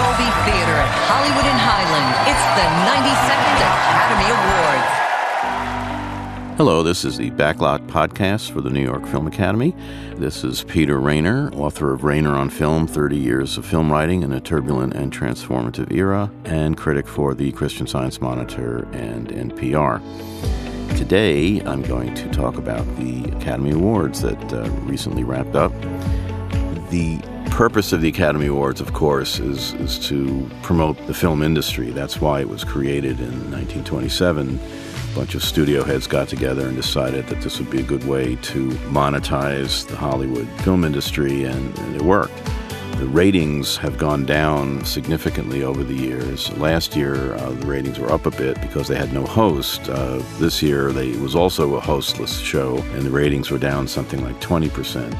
Dolby Theater at Hollywood and Highland. It's the 92nd Academy Awards. Hello, this is the Backlot Podcast for the New York Film Academy. This is Peter Rainer, author of Rainer on Film 30 Years of Film Writing in a Turbulent and Transformative Era, and critic for the Christian Science Monitor and NPR. Today, I'm going to talk about the Academy Awards that uh, recently wrapped up. The purpose of the Academy Awards, of course, is, is to promote the film industry. That's why it was created in 1927. A bunch of studio heads got together and decided that this would be a good way to monetize the Hollywood film industry, and, and it worked. The ratings have gone down significantly over the years. Last year, uh, the ratings were up a bit because they had no host. Uh, this year, they, it was also a hostless show, and the ratings were down something like 20%.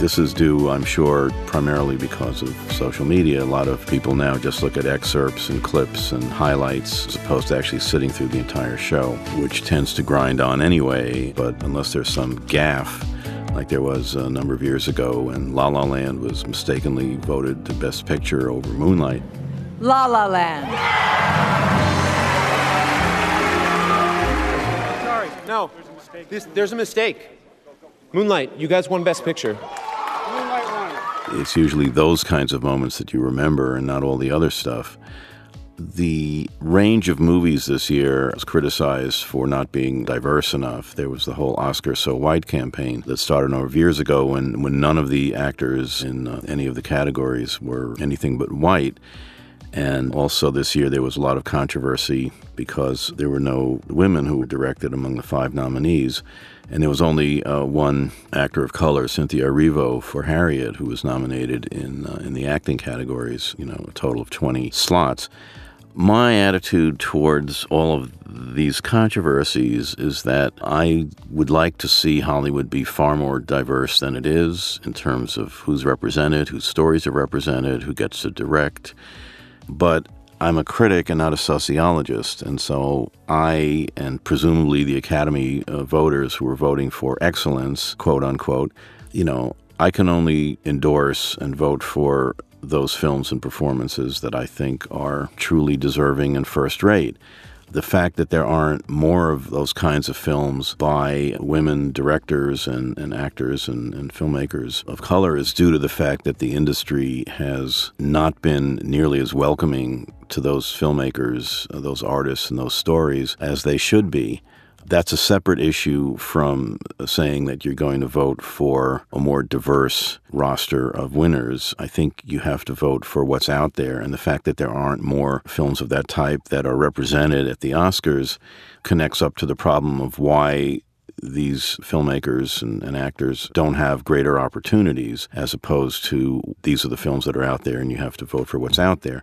This is due, I'm sure, primarily because of social media. A lot of people now just look at excerpts and clips and highlights as opposed to actually sitting through the entire show, which tends to grind on anyway. But unless there's some gaffe, like there was a number of years ago when La La Land was mistakenly voted the best picture over Moonlight. La La Land. Sorry, no. there's a This, there's a mistake. Moonlight, you guys won Best Picture. It's usually those kinds of moments that you remember and not all the other stuff. The range of movies this year was criticized for not being diverse enough. There was the whole Oscar So White campaign that started a number of years ago when, when none of the actors in uh, any of the categories were anything but white. And also this year there was a lot of controversy because there were no women who were directed among the five nominees. And there was only uh, one actor of color, Cynthia Erivo, for Harriet, who was nominated in, uh, in the acting categories, you know, a total of 20 slots. My attitude towards all of these controversies is that I would like to see Hollywood be far more diverse than it is in terms of who's represented, whose stories are represented, who gets to direct. But I'm a critic and not a sociologist, and so I and presumably the Academy voters who are voting for excellence, quote unquote, you know, I can only endorse and vote for those films and performances that I think are truly deserving and first rate the fact that there aren't more of those kinds of films by women directors and, and actors and, and, filmmakers of color is due to the fact that the industry has not been nearly as welcoming to those filmmakers, uh, those artists, and those stories as they should be. That's a separate issue from saying that you're going to vote for a more diverse roster of winners. I think you have to vote for what's out there. And the fact that there aren't more films of that type that are represented at the Oscars connects up to the problem of why these filmmakers and, and, actors don't have greater opportunities as opposed to these are the films that are out there and you have to vote for what's out there.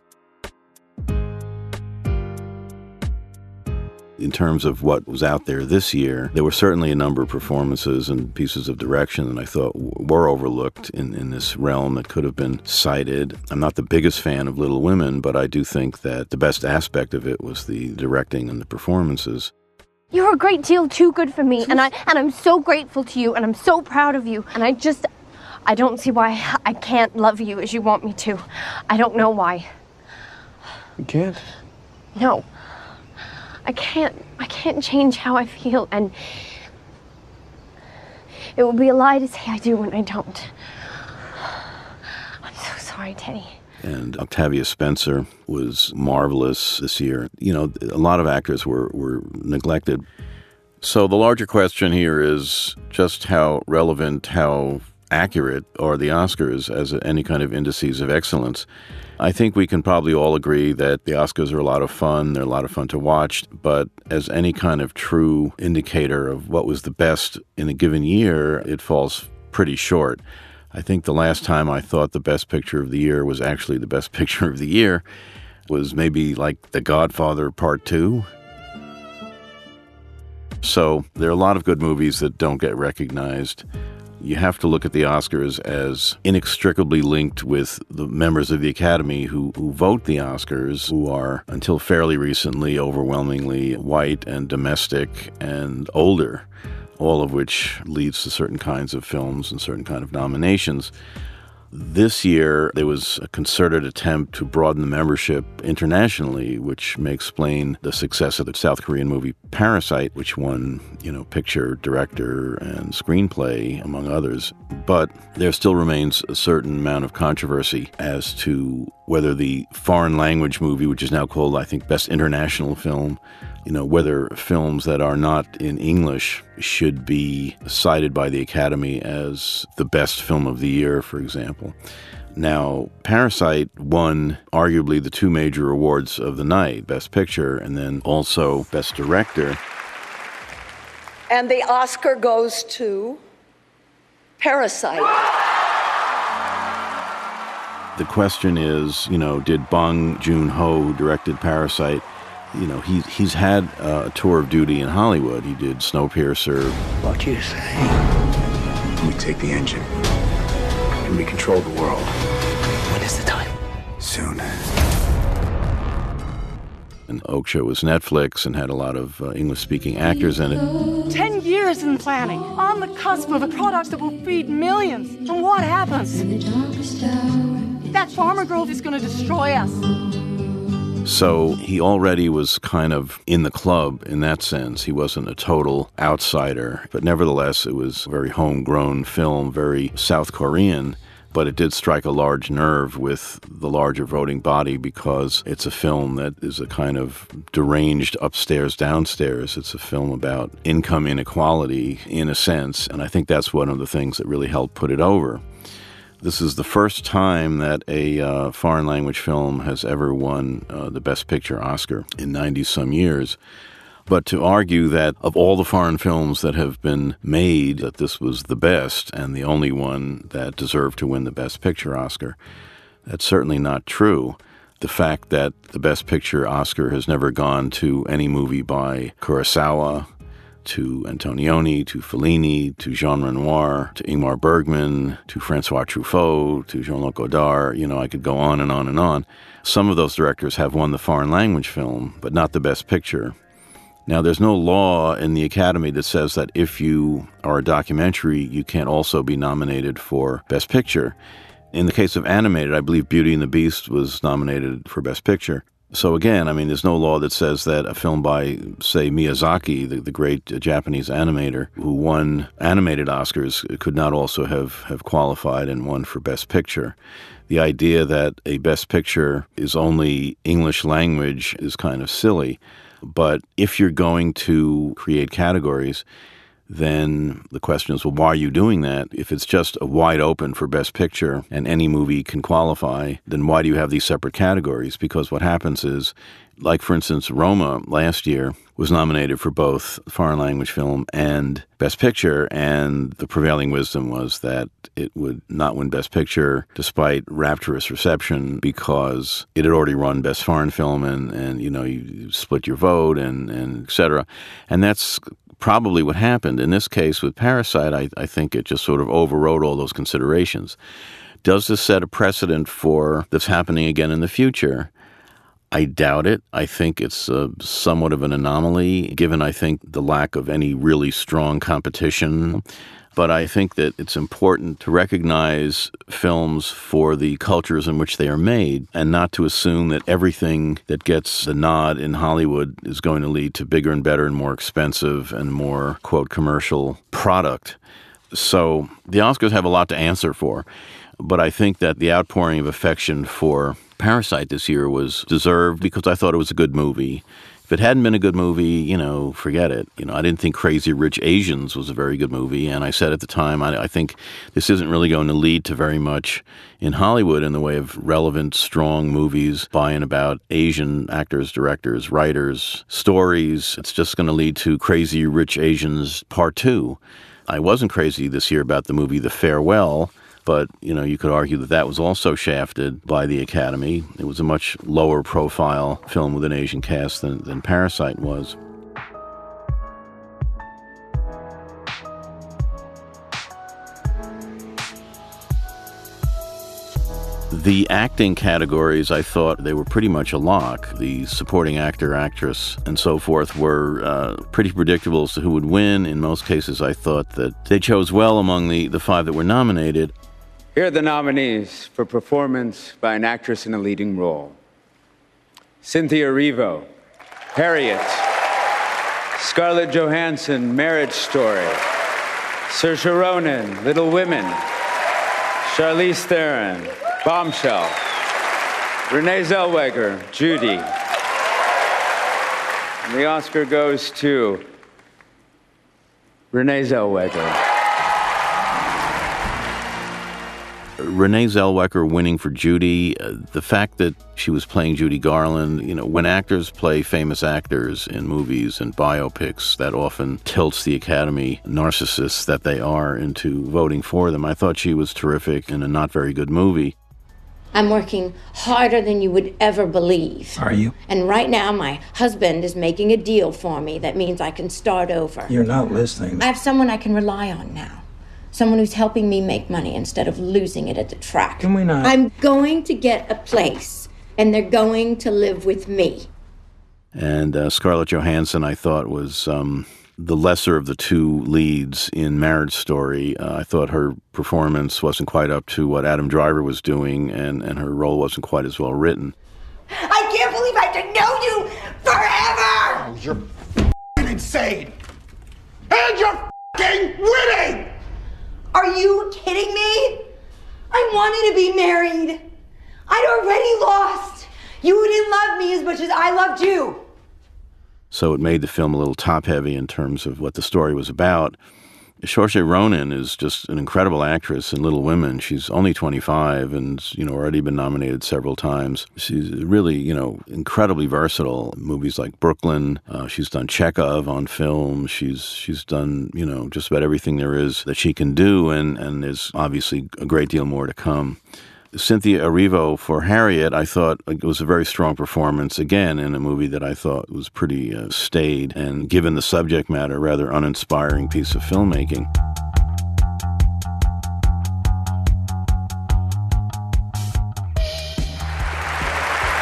In terms of what was out there this year, there were certainly a number of performances and pieces of direction that I thought were overlooked in, in this realm that could have been cited. I'm not the biggest fan of Little Women, but I do think that the best aspect of it was the directing and the performances. You're a great deal too good for me, and I and I'm so grateful to you, and I'm so proud of you, and I just I don't see why I can't love you as you want me to. I don't know why. You can't? No. I can't I can't change how I feel and it would be a lie to say I do when I don't. I'm so sorry, Teddy. And Octavia Spencer was marvelous this year. You know, a lot of actors were, were neglected. So the larger question here is just how relevant, how accurate or the Oscars as any kind of indices of excellence? I think we can probably all agree that the Oscars are a lot of fun. They're a lot of fun to watch. But as any kind of true indicator of what was the best in a given year, it falls pretty short. I think the last time I thought the best picture of the year was actually the best picture of the year was maybe like The Godfather Part 2. So there are a lot of good movies that don't get recognized you have to look at the Oscars as inextricably linked with the members of the Academy who, who vote the Oscars, who are, until fairly recently, overwhelmingly white and domestic and older, all of which leads to certain kinds of films and certain kind of nominations. This year, there was a concerted attempt to broaden the membership internationally, which may explain the success of the South Korean movie Parasite, which won, you know, picture, director, and screenplay, among others. But there still remains a certain amount of controversy as to whether the foreign language movie, which is now called, I think, Best International Film, you know, whether films that are not in English should be cited by the Academy as the best film of the year, for example. Now, Parasite won arguably the two major awards of the night Best Picture and then also Best Director. And the Oscar goes to Parasite. The question is, you know, did Bong Joon Ho, who directed Parasite, you know, he's he's had uh, a tour of duty in Hollywood. He did Snowpiercer. What do you say? We take the engine and we control the world. When is the time? Soon. And Okja was Netflix and had a lot of uh, English speaking actors in it. Ten years in planning, on the cusp of a product that will feed millions. And what happens? That farmer grove is going to destroy us. So he already was kind of in the club in that sense. He wasn't a total outsider, but nevertheless, it was a very homegrown film, very South Korean. But it did strike a large nerve with the larger voting body because it's a film that is a kind of deranged upstairs, downstairs. It's a film about income inequality in a sense. And I think that's one of the things that really helped put it over. This is the first time that a uh, foreign language film has ever won uh, the Best Picture Oscar in 90 some years. But to argue that of all the foreign films that have been made, that this was the best and the only one that deserved to win the Best Picture Oscar, that's certainly not true. The fact that the Best Picture Oscar has never gone to any movie by Kurosawa, to Antonioni, to Fellini, to Jean Renoir, to Ingmar Bergman, to Francois Truffaut, to Jean-Luc Godard. You know, I could go on and on and on. Some of those directors have won the foreign language film, but not the best picture. Now, there's no law in the Academy that says that if you are a documentary, you can't also be nominated for Best Picture. In the case of animated, I believe Beauty and the Beast was nominated for Best Picture. So again, I mean, there's no law that says that a film by, say, Miyazaki, the, the great uh, Japanese animator who won animated Oscars, uh, could not also have, have qualified and won for Best Picture. The idea that a Best Picture is only English language is kind of silly. But if you're going to create categories, then the question is, well, why are you doing that? If it's just a wide open for Best Picture and any movie can qualify, then why do you have these separate categories? Because what happens is, like for instance, Roma last year was nominated for both foreign language film and Best Picture, and the prevailing wisdom was that it would not win Best Picture despite rapturous reception because it had already run Best Foreign Film, and, and you know you split your vote and and et cetera, and that's probably what happened. In this case with Parasite, I, I think it just sort of overrode all those considerations. Does this set a precedent for this happening again in the future? I doubt it. I think it's uh, somewhat of an anomaly, given, I think, the lack of any really strong competition but I think that it's important to recognize films for the cultures in which they are made and not to assume that everything that gets the nod in Hollywood is going to lead to bigger and better and more expensive and more, quote, commercial product. So the Oscars have a lot to answer for, but I think that the outpouring of affection for Parasite this year was deserved because I thought it was a good movie. If it hadn't been a good movie, you know, forget it. You know, I didn't think Crazy Rich Asians was a very good movie, and I said at the time, I, I think this isn't really going to lead to very much in Hollywood in the way of relevant, strong movies by and about Asian actors, directors, writers, stories. It's just going to lead to Crazy Rich Asians Part Two. I wasn't crazy this year about the movie The Farewell but you know you could argue that that was also shafted by the Academy. It was a much lower profile film with an Asian cast than, than Parasite was. The acting categories, I thought they were pretty much a lock. The supporting actor, actress, and so forth were uh, pretty predictable as to who would win. In most cases, I thought that they chose well among the, the five that were nominated. Here are the nominees for performance by an actress in a leading role. Cynthia Erivo, Harriet, Scarlett Johansson, Marriage Story, Saoirse Ronan, Little Women, Charlize Theron, Bombshell, Renee Zellweger, Judy. And the Oscar goes to Renee Zellweger. Renee Zellweger winning for Judy, uh, the fact that she was playing Judy Garland, you know, when actors play famous actors in movies and biopics, that often tilts the Academy narcissists that they are into voting for them. I thought she was terrific in a not very good movie. I'm working harder than you would ever believe. Are you? And right now, my husband is making a deal for me that means I can start over. You're not listening. I have someone I can rely on now. Someone who's helping me make money instead of losing it at the track. Can we not? I'm going to get a place, and they're going to live with me. And uh, Scarlett Johansson, I thought, was um, the lesser of the two leads in Marriage Story. Uh, I thought her performance wasn't quite up to what Adam Driver was doing, and, and her role wasn't quite as well written. I can't believe I have to know you forever! Oh, you're insane! And you're winning! Are you kidding me? I wanted to be married. I'd already lost. You didn't love me as much as I loved you. So it made the film a little top heavy in terms of what the story was about. Saoirse Ronan is just an incredible actress in Little Women. She's only 25 and, you know, already been nominated several times. She's really, you know, incredibly versatile. Movies like Brooklyn. Uh, she's done Chekhov on film. She's she's done, you know, just about everything there is that she can do, and and there's obviously a great deal more to come. Cynthia Erivo for Harriet, I thought it was a very strong performance, again, in a movie that I thought was pretty uh, staid and, given the subject matter, rather uninspiring piece of filmmaking.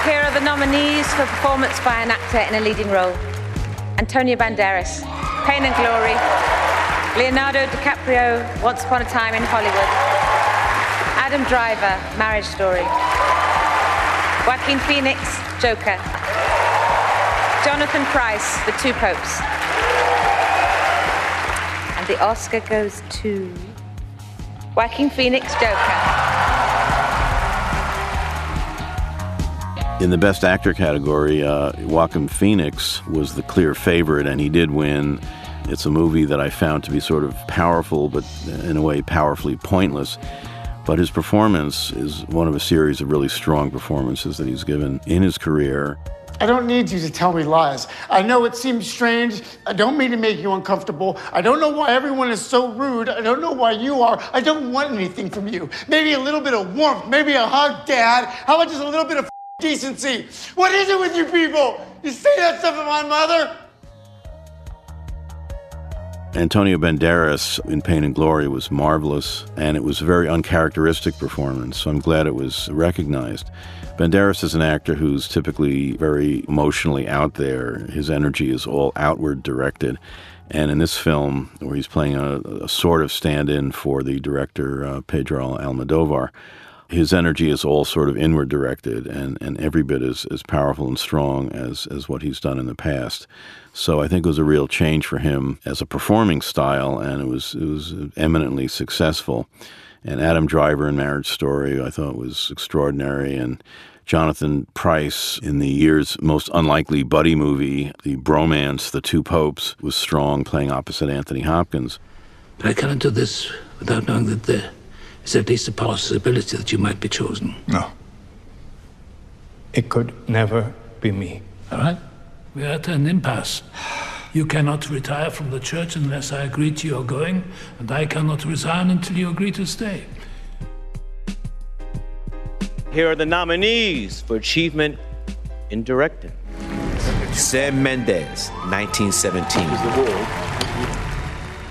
Here are the nominees for performance by an actor in a leading role Antonio Banderas, Pain and Glory, Leonardo DiCaprio, Once Upon a Time in Hollywood. Adam Driver, Marriage Story. Joaquin Phoenix, Joker. Jonathan Pryce, The Two Popes. And the Oscar goes to Joaquin Phoenix, Joker. In the Best Actor category, uh, Joaquin Phoenix was the clear favorite, and he did win. It's a movie that I found to be sort of powerful, but in a way powerfully pointless. But his performance is one of a series of really strong performances that he's given in his career. I don't need you to tell me lies. I know it seems strange. I don't mean to make you uncomfortable. I don't know why everyone is so rude. I don't know why you are. I don't want anything from you. Maybe a little bit of warmth, maybe a hug, Dad. How about just a little bit of decency? What is it with you people? You say that stuff to my mother? Antonio Banderas in Pain and Glory was marvelous, and it was a very uncharacteristic performance, so I'm glad it was recognized. Banderas is an actor who's typically very emotionally out there. His energy is all outward directed. And in this film, where he's playing a, a sort of stand in for the director uh, Pedro Almodovar, his energy is all sort of inward directed and, and every bit as, as powerful and strong as, as what he's done in the past. So I think it was a real change for him as a performing style, and it was it was eminently successful. And Adam Driver in Marriage Story, I thought was extraordinary, and Jonathan Pryce in the year's most unlikely buddy movie, The Bromance, The Two Popes, was strong, playing opposite Anthony Hopkins. But I cannot do this without knowing that there is at least a possibility that you might be chosen. No. It could never be me. All right? We are at an impasse. You cannot retire from the church unless I agree to your going, and I cannot resign until you agree to stay. Here are the nominees for achievement in directing. Sam Mendes, 1917.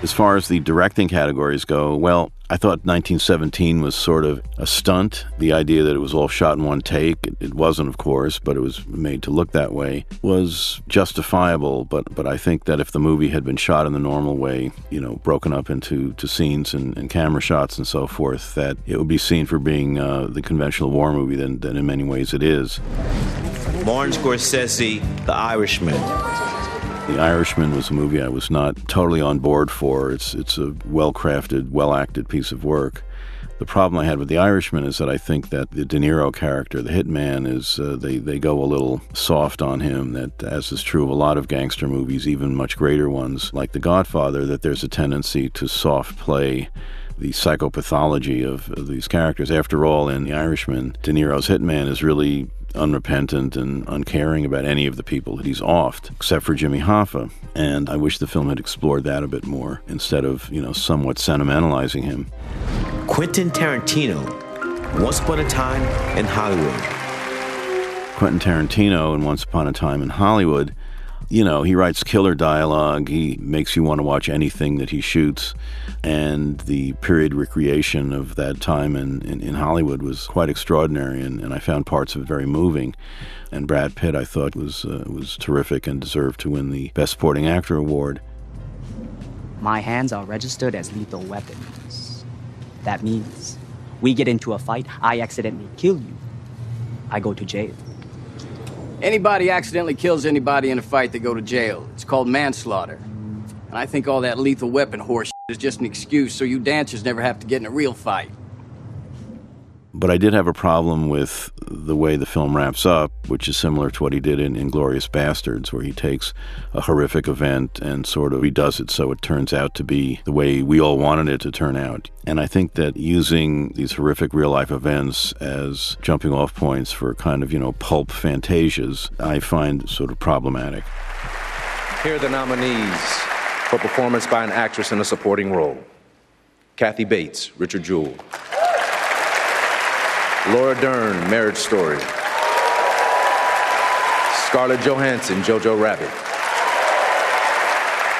As far as the directing categories go, well, I thought 1917 was sort of a stunt. The idea that it was all shot in one take, it, wasn't, of course, but it was made to look that way, was justifiable. But but I think that if the movie had been shot in the normal way, you know, broken up into to scenes and, and camera shots and so forth, that it would be seen for being uh, the conventional war movie than, that in many ways it is. Martin Scorsese, The Irishman. The Irishman was a movie I was not totally on board for. It's it's a well crafted, well acted piece of work. The problem I had with The Irishman is that I think that the De Niro character, the hitman, is uh, they they go a little soft on him. That as is true of a lot of gangster movies, even much greater ones like The Godfather, that there's a tendency to soft play the psychopathology of, of, these characters. After all, in The Irishman, De Niro's hitman is really unrepentant and uncaring about any of the people that he's offed, except for Jimmy Hoffa. And I wish the film had explored that a bit more instead of, you know, somewhat sentimentalizing him. Quentin Tarantino, Once Upon a Time in Hollywood. Quentin Tarantino in Once Upon a Time in Hollywood, you know, he writes killer dialogue. He makes you want to watch anything that he shoots and the period recreation of that time in, in, in Hollywood was quite extraordinary, and, and, I found parts of it very moving. And Brad Pitt, I thought, was uh, was terrific and deserved to win the Best Supporting Actor award. My hands are registered as lethal weapons. That means we get into a fight, I accidentally kill you, I go to jail. Anybody accidentally kills anybody in a fight, they go to jail. It's called manslaughter. And I think all that lethal weapon horse is just an excuse so you dancers never have to get in a real fight. But I did have a problem with the way the film wraps up, which is similar to what he did in Inglourious Basterds, where he takes a horrific event and sort of redoes it so it turns out to be the way we all wanted it to turn out. And I think that using these horrific real life events as jumping off points for kind of, you know, pulp fantasias, I find sort of problematic. Here are the nominees for performance by an actress in a supporting role Kathy Bates, Richard Jewell. Laura Dern, Marriage Story. Scarlett Johansson, Jojo Rabbit.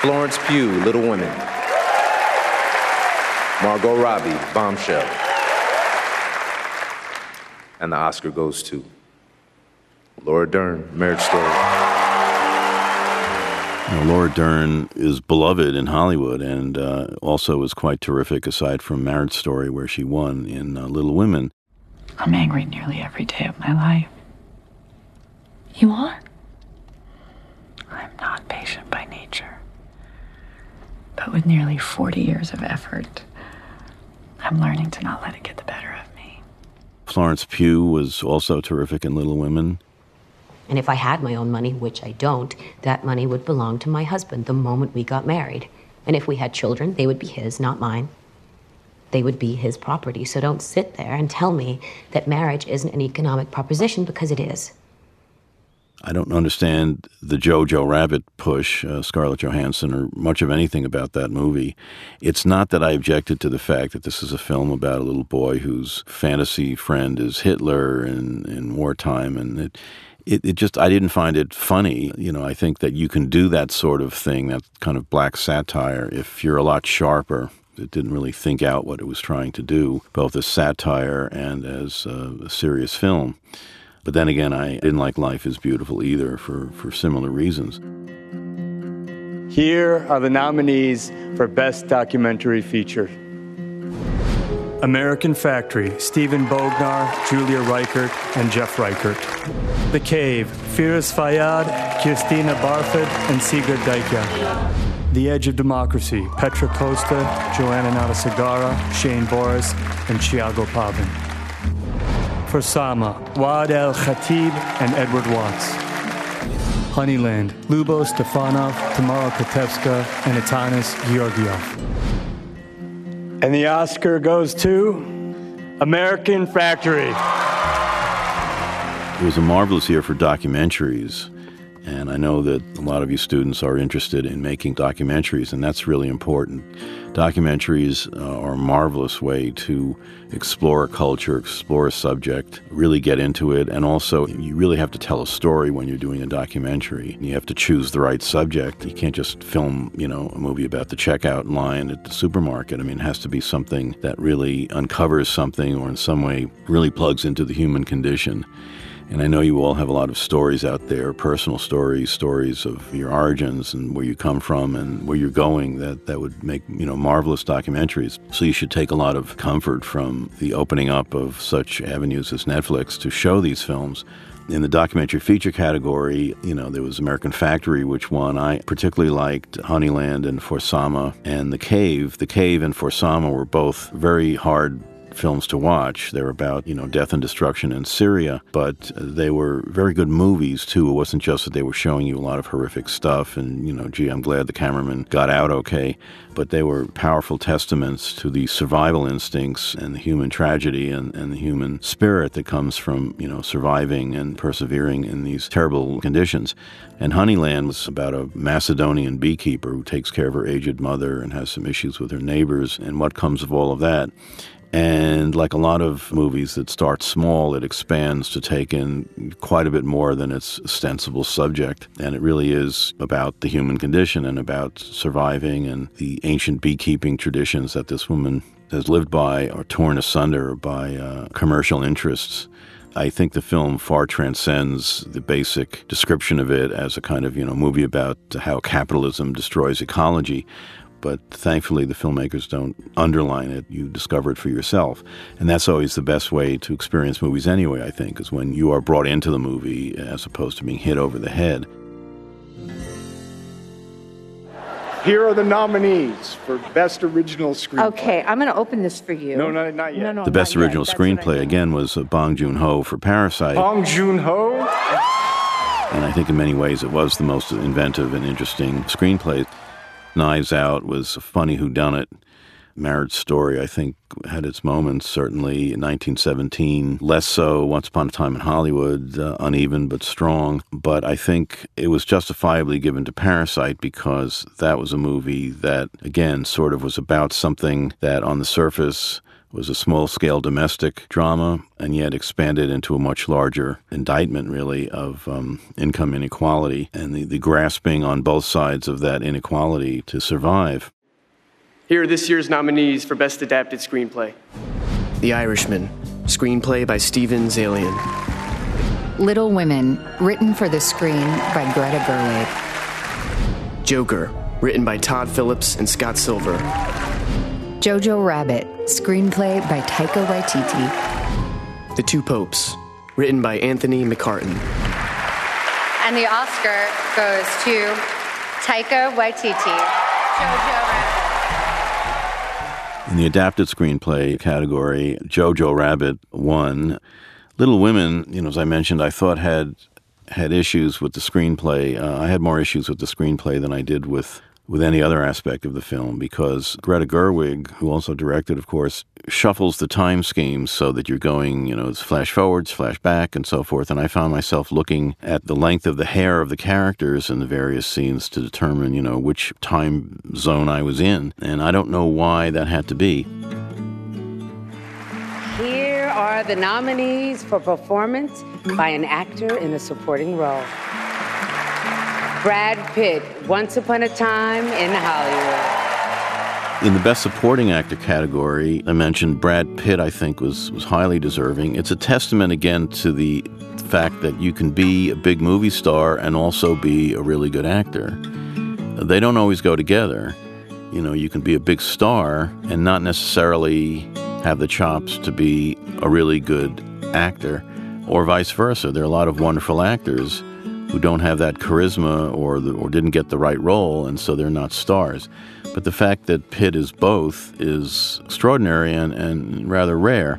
Florence Pugh, Little Women. Margot Robbie, Bombshell. And the Oscar goes to Laura Dern, Marriage Story. Laura Dern is beloved in Hollywood and uh, also was quite terrific aside from Marriage Story, where she won in uh, Little Women. I'm angry nearly every day of my life. You are? I'm not patient by nature. But with nearly 40 years of effort, I'm learning to not let it get the better of me. Florence Pugh was also terrific in Little Women. And if I had my own money, which I don't, that money would belong to my husband the moment we got married. And if we had children, they would be his, not mine. They would be his property. So don't sit there and tell me that marriage isn't an economic proposition because it is. I don't understand the Jojo Rabbit push, uh, Scarlett Johansson, or much of anything about that movie. It's not that I objected to the fact that this is a film about a little boy whose fantasy friend is Hitler in, in wartime, and it, it, it just I didn't find it funny. You know, I think that you can do that sort of thing, that kind of black satire, if you're a lot sharper. It didn't really think out what it was trying to do, both as satire and as uh, a serious film. But then again, I didn't like Life is Beautiful either for, for similar reasons. Here are the nominees for Best Documentary Feature. American Factory, Steven Bognar, Julia Reichert, and Jeff Reichert. The Cave, Feras Fayyad, Christina Barfod, and Sigrid Dyekjær. The Edge of Democracy, Petra Costa, Joanna Natasegara, Shane Boris, and Tiago Pavan. For Sama, Waad al-Kateab and Edward Watts. Honeyland, Lubo Stefanov, Tamara Kotevska, and Atanas Georgiev. And the Oscar goes to American Factory. It was a marvelous year for documentaries. And I know that a lot of you students are interested in making documentaries, and that's really important. Documentaries uh, are a marvelous way to explore a culture, explore a subject, really get into it, and also you really have to tell a story when you're doing a documentary. You have to choose the right subject. You can't just film, you know, a movie about the checkout line at the supermarket. I mean, it has to be something that really uncovers something or in some way really plugs into the human condition. And I know you all have a lot of stories out there, personal stories, stories of your origins and where you come from and where you're going that, that would make, you know, marvelous documentaries. So you should take a lot of comfort from the opening up of such avenues as Netflix to show these films. In the documentary feature category, you know, there was American Factory, which won. I particularly liked Honeyland and For Sama and The Cave. The Cave and For Sama were both very hard films to watch. They're about, you know, death and destruction in Syria, but they were very good movies too. It wasn't just that they were showing you a lot of horrific stuff and, you know, gee, I'm glad the cameraman got out okay, but they were powerful testaments to the survival instincts and the human tragedy and, and the human spirit that comes from, you know, surviving and persevering in these terrible conditions. And Honeyland was about a Macedonian beekeeper who takes care of her aged mother and has some issues with her neighbors and what comes of all of that. And like a lot of movies that start small, it expands to take in quite a bit more than its ostensible subject. And it really is about the human condition and about surviving and the ancient beekeeping traditions that this woman has lived by are torn asunder by uh, commercial interests. I think the film far transcends the basic description of it as a kind of, you know, movie about how capitalism destroys ecology but thankfully the filmmakers don't underline it. You discover it for yourself. And that's always the best way to experience movies anyway, I think, is when you are brought into the movie as opposed to being hit over the head. Here are the nominees for Best Original Screenplay. Okay, I'm going to open this for you. No, no, not yet. No, no, the best not yet. original screenplay, again, was uh, Bong Joon Ho for Parasite. Bong Joon Ho. And I think in many ways it was the most inventive and interesting screenplay. Knives Out was a funny whodunit. Marriage Story, I think, had its moments, certainly in 1917. Less so Once Upon a Time in Hollywood, uh, uneven but strong. But I think it was justifiably given to Parasite because that was a movie that, again, sort of was about something that on the surface was a small scale domestic drama and yet expanded into a much larger indictment, really, of um, income inequality and the, the grasping on both sides of that inequality to survive. Here are this year's nominees for Best Adapted Screenplay The Irishman, screenplay by Steven Zaillian. Little Women, written for the screen by Greta Gerwig. Joker, written by Todd Phillips and Scott Silver. Jojo Rabbit, screenplay by Taika Waititi. The Two Popes, written by Anthony McCarten. And the Oscar goes to Taika Waititi. Jojo Rabbit. In the adapted screenplay category, Jojo Rabbit won. Little Women, you know, as I mentioned, I thought had had issues with the screenplay. Uh, I had more issues with the screenplay than I did with with any other aspect of the film because Greta Gerwig, who also directed, of course, shuffles the time schemes so that you're going, you know, it's flash forwards, flash back, and so forth. And I found myself looking at the length of the hair of the characters in the various scenes to determine, you know, which time zone I was in. And I don't know why that had to be. Here are the nominees for performance by an actor in a supporting role. Brad Pitt, Once Upon a Time in Hollywood. In the Best Supporting Actor category, I mentioned Brad Pitt, I think, was, was highly deserving. It's a testament again to the fact that you can be a big movie star and also be a really good actor. They don't always go together. You know, you can be a big star and not necessarily have the chops to be a really good actor, or vice versa. There are a lot of wonderful actors who don't have that charisma or the, or didn't get the right role, and so they're not stars. But the fact that Pitt is both is extraordinary and, and rather rare.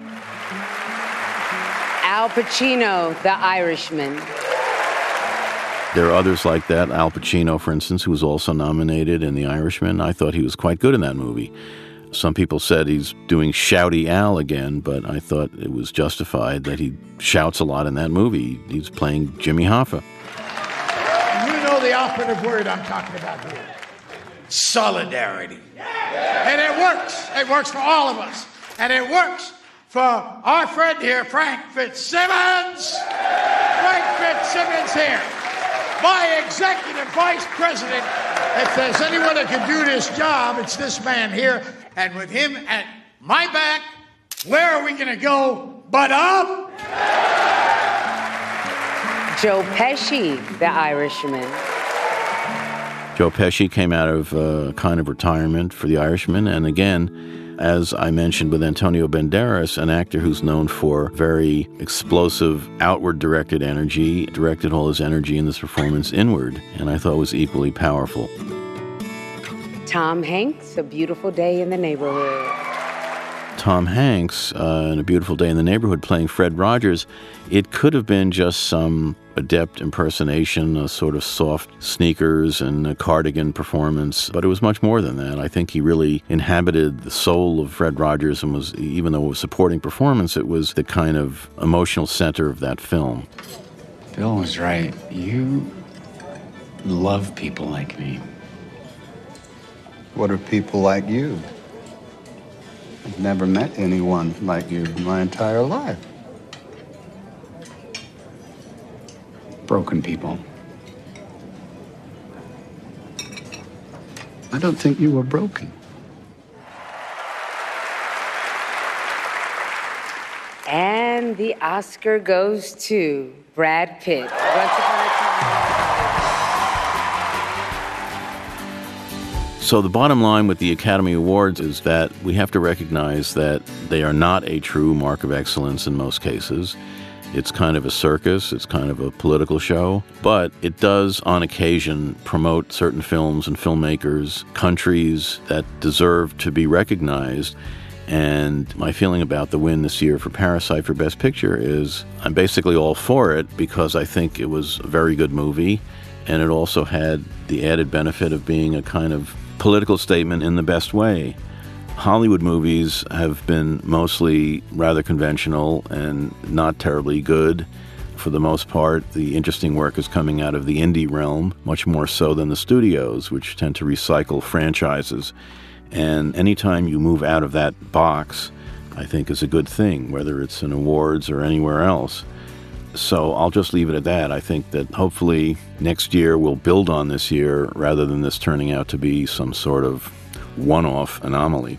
Al Pacino, The Irishman. There are others like that. Al Pacino, for instance, who was also nominated in The Irishman. I thought he was quite good in that movie. Some people said he's doing shouty Al again, but I thought it was justified that he shouts a lot in that movie. He's playing Jimmy Hoffa. The operative word I'm talking about here solidarity. And it works. It works for all of us. And it works for our friend here, Frank Fitzsimmons. Frank Fitzsimmons here, my executive vice president. If there's anyone that can do this job, it's this man here. And with him at my back, where are we going to go but up? Joe Pesci, the Irishman. Joe Pesci came out of a kind of retirement for The Irishman, and again, as I mentioned with Antonio Banderas, an actor who's known for very explosive, outward directed energy, directed all his energy in this performance inward, and I thought was equally powerful. Tom Hanks, A Beautiful Day in the Neighborhood. Tom Hanks uh, in A Beautiful Day in the Neighborhood playing Fred Rogers, it could have been just some adept impersonation, a sort of soft sneakers and a cardigan performance, but it was much more than that. I think he really inhabited the soul of Fred Rogers and was, even though it was a supporting performance, it was the kind of emotional center of that film. Bill was right. You love people like me. What are people like you? I've never met anyone like you in my entire life. Broken people. I don't think you were broken. And the Oscar goes to Brad Pitt. So, the bottom line with the Academy Awards is that we have to recognize that they are not a true mark of excellence in most cases. It's kind of a circus, it's kind of a political show, but it does on occasion promote certain films and filmmakers, countries that deserve to be recognized. And my feeling about the win this year for Parasite for Best Picture is I'm basically all for it because I think it was a very good movie and it also had the added benefit of being a kind of political statement in the best way. Hollywood movies have been mostly rather conventional and not terribly good. For the most part, the interesting work is coming out of the indie realm, much more so than the studios, which tend to recycle franchises. And anytime you move out of that box, I think is a good thing, whether it's in awards or anywhere else. So I'll just leave it at that. I think that hopefully next year we'll build on this year rather than this turning out to be some sort of one off anomaly.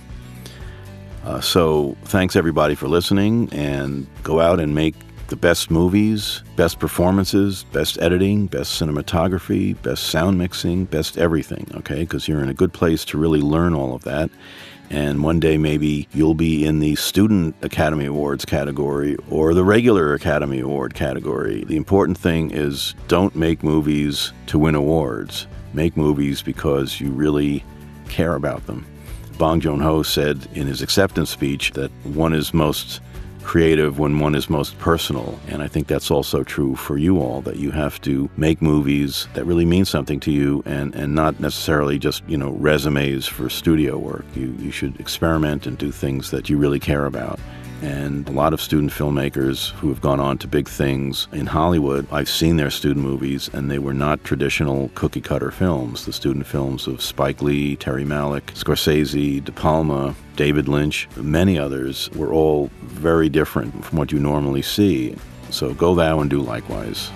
Uh, so thanks everybody for listening and go out and make the best movies, best performances, best editing, best cinematography, best sound mixing, best everything, okay? Because you're in a good place to really learn all of that. And one day maybe you'll be in the Student Academy Awards category or the regular Academy Award category. The important thing is don't make movies to win awards. Make movies because you really care about them. Bong Joon Ho said in his acceptance speech that one is most creative when one is most personal. And I think that's also true for you all that you have to make movies that really mean something to you and, and not necessarily just, you know, resumes for studio work. You, you should experiment and do things that you really care about. And a lot of student filmmakers who have gone on to big things in Hollywood, I've seen their student movies, and they were not traditional cookie cutter films. The student films of Spike Lee, Terry Malick, Scorsese, De Palma, David Lynch, many others were all very different from what you normally see. So go thou and do likewise.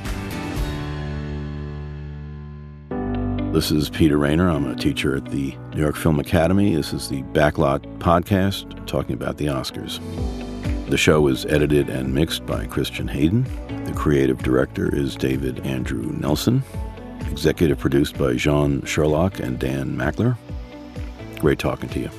This is Peter Rainer. I'm a teacher at the New York Film Academy. This is the Backlot Podcast talking about the Oscars. The show is edited and mixed by Christian Hayden. The creative director is David Andrew Nelson. Executive produced by Jean Sherlock and Dan Mackler. Great talking to you.